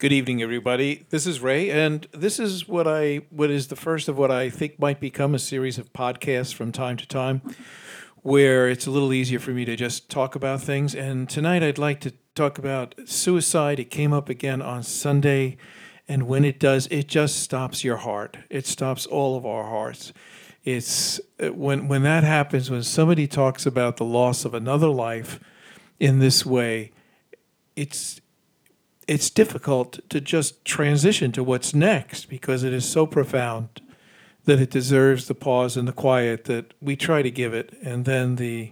Good evening, everybody. This is Ray, and this is what I what is the first of what I think might become a series of podcasts from time to time, where it's a little easier for me to just talk about things. And tonight, I'd like to talk about suicide. It came up again on Sunday, and when it does, it just stops your heart. It stops all of our hearts. It's uh, when when that happens, when somebody talks about the loss of another life in this way, it's it's difficult to just transition to what's next because it is so profound that it deserves the pause and the quiet that we try to give it, and then the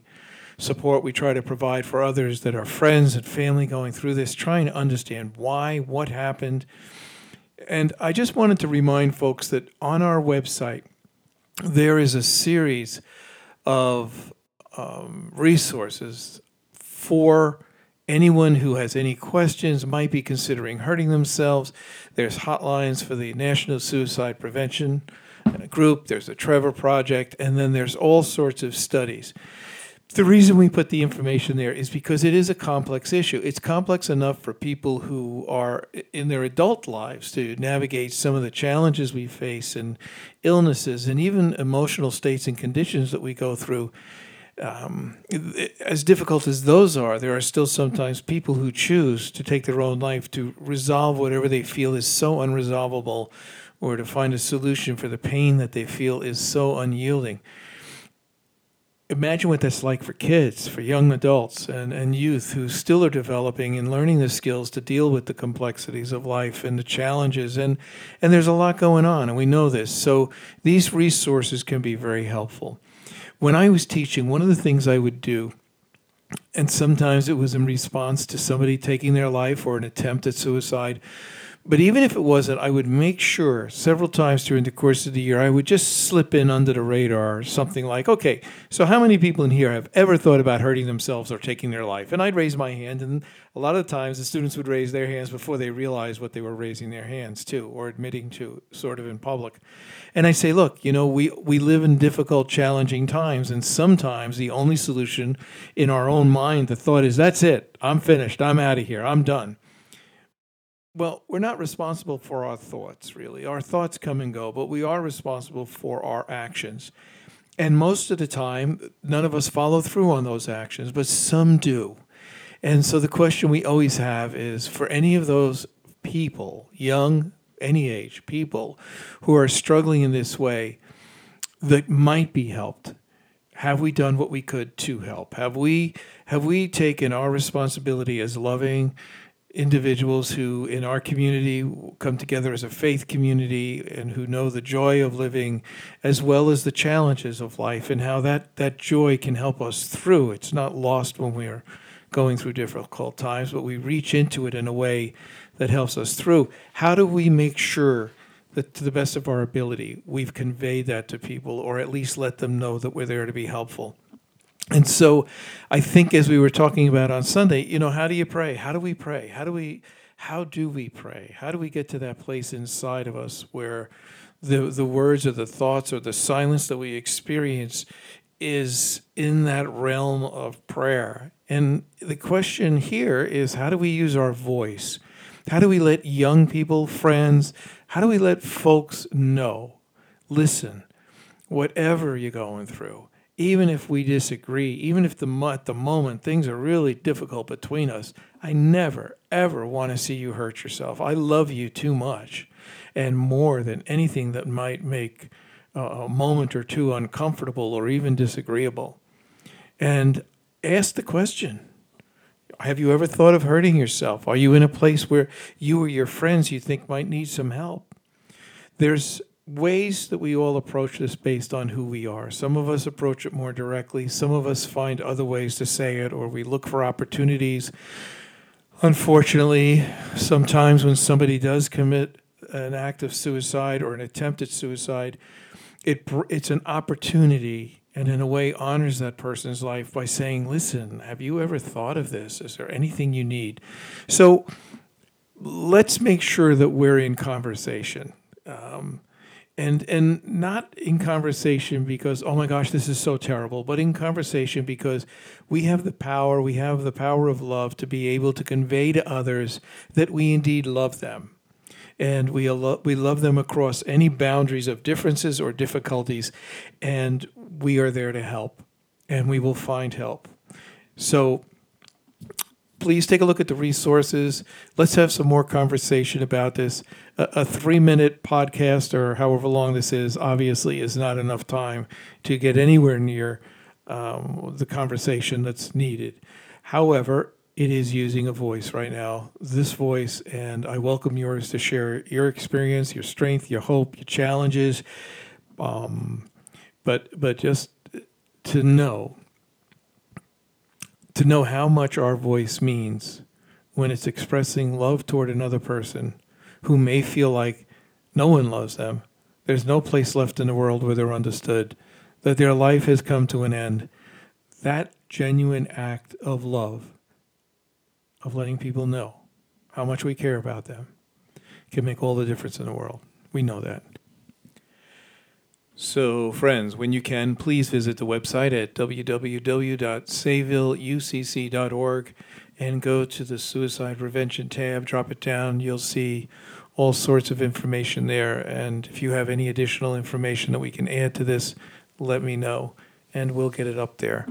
support we try to provide for others that are friends and family going through this, trying to understand why, what happened. And I just wanted to remind folks that on our website, there is a series of um, resources for anyone who has any questions, might be considering hurting themselves. There's hotlines for the National Suicide Prevention uh, Group, there's the Trevor Project, and then there's all sorts of studies. The reason we put the information there is because it is a complex issue. It's complex enough for people who are in their adult lives to navigate some of the challenges we face and illnesses and even emotional states and conditions that we go through um, as difficult as those are, there are still sometimes people who choose to take their own life to resolve whatever they feel is so unresolvable or to find a solution for the pain that they feel is so unyielding. Imagine what that's like for kids, for young adults and, and youth who still are developing and learning the skills to deal with the complexities of life and the challenges. And, and there's a lot going on, and we know this. So these resources can be very helpful when I was teaching, one of the things I would do, and sometimes it was in response to somebody taking their life or an attempt at suicide, but even if it wasn't, I would make sure several times during the course of the year, I would just slip in under the radar something like, okay, so how many people in here have ever thought about hurting themselves or taking their life? And I'd raise my hand, and a lot of the times the students would raise their hands before they realized what they were raising their hands to or admitting to, sort of in public. And I say, look, you know, we, we live in difficult, challenging times, and sometimes the only solution in our own mind, the thought is, that's it, I'm finished, I'm out of here, I'm done well, we're not responsible for our thoughts, really. Our thoughts come and go, but we are responsible for our actions. And most of the time, none of us follow through on those actions, but some do. And so the question we always have is for any of those people, young, any age, people who are struggling in this way that might be helped, have we done what we could to help? Have we have we taken our responsibility as loving individuals who in our community come together as a faith community and who know the joy of living as well as the challenges of life and how that, that joy can help us through. It's not lost when we're going through difficult times, but we reach into it in a way that helps us through. How do we make sure that to the best of our ability we've conveyed that to people or at least let them know that we're there to be helpful? And so I think as we were talking about on Sunday, you know, how do you pray? How do we pray? How do we how do we pray? How do we get to that place inside of us where the the words or the thoughts or the silence that we experience is in that realm of prayer? And the question here is how do we use our voice? How do we let young people, friends, how do we let folks know? Listen, whatever you're going through, even if we disagree, even if the at the moment things are really difficult between us, I never ever want to see you hurt yourself. I love you too much, and more than anything that might make a moment or two uncomfortable or even disagreeable. And ask the question. Have you ever thought of hurting yourself? Are you in a place where you or your friends you think might need some help? There's ways that we all approach this based on who we are. Some of us approach it more directly, some of us find other ways to say it, or we look for opportunities. Unfortunately, sometimes when somebody does commit an act of suicide or an attempt at suicide, it, it's an opportunity and in a way honors that person's life by saying, Listen, have you ever thought of this? Is there anything you need? So let's make sure that we're in conversation. Um, and and not in conversation because oh my gosh this is so terrible but in conversation because we have the power we have the power of love to be able to convey to others that we indeed love them. And we we love them across any boundaries of differences or difficulties and we are there to help and we will find help. So please take a look at the resources. Let's have some more conversation about this. A, a three minute podcast or however long this is obviously is not enough time to get anywhere near um, the conversation that's needed. However, it is using a voice right now, this voice, and I welcome yours to share your experience, your strength, your hope, your challenges. Um, but but just to know to know how much our voice means when it's expressing love toward another person who may feel like no one loves them. There's no place left in the world where they're understood, that their life has come to an end. That genuine act of love, of letting people know how much we care about them, can make all the difference in the world. We know that. So, friends, when you can, please visit the website at www.sayvilleucc.org and go to the suicide prevention tab, drop it down. You'll see all sorts of information there. And if you have any additional information that we can add to this, let me know and we'll get it up there.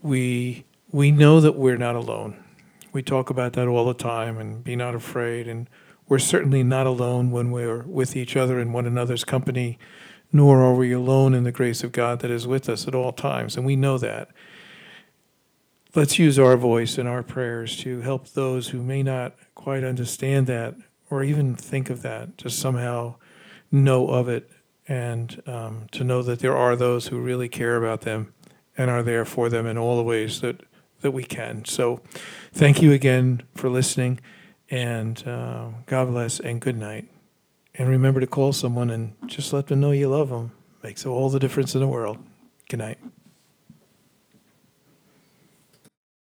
We we know that we're not alone. We talk about that all the time and be not afraid and we're certainly not alone when we're with each other in one another's company nor are we alone in the grace of God that is with us at all times. And we know that. Let's use our voice and our prayers to help those who may not quite understand that or even think of that, to somehow know of it and um, to know that there are those who really care about them and are there for them in all the ways that, that we can. So thank you again for listening, and uh, God bless and good night. And remember to call someone and just let them know you love them. Makes all the difference in the world. Good night.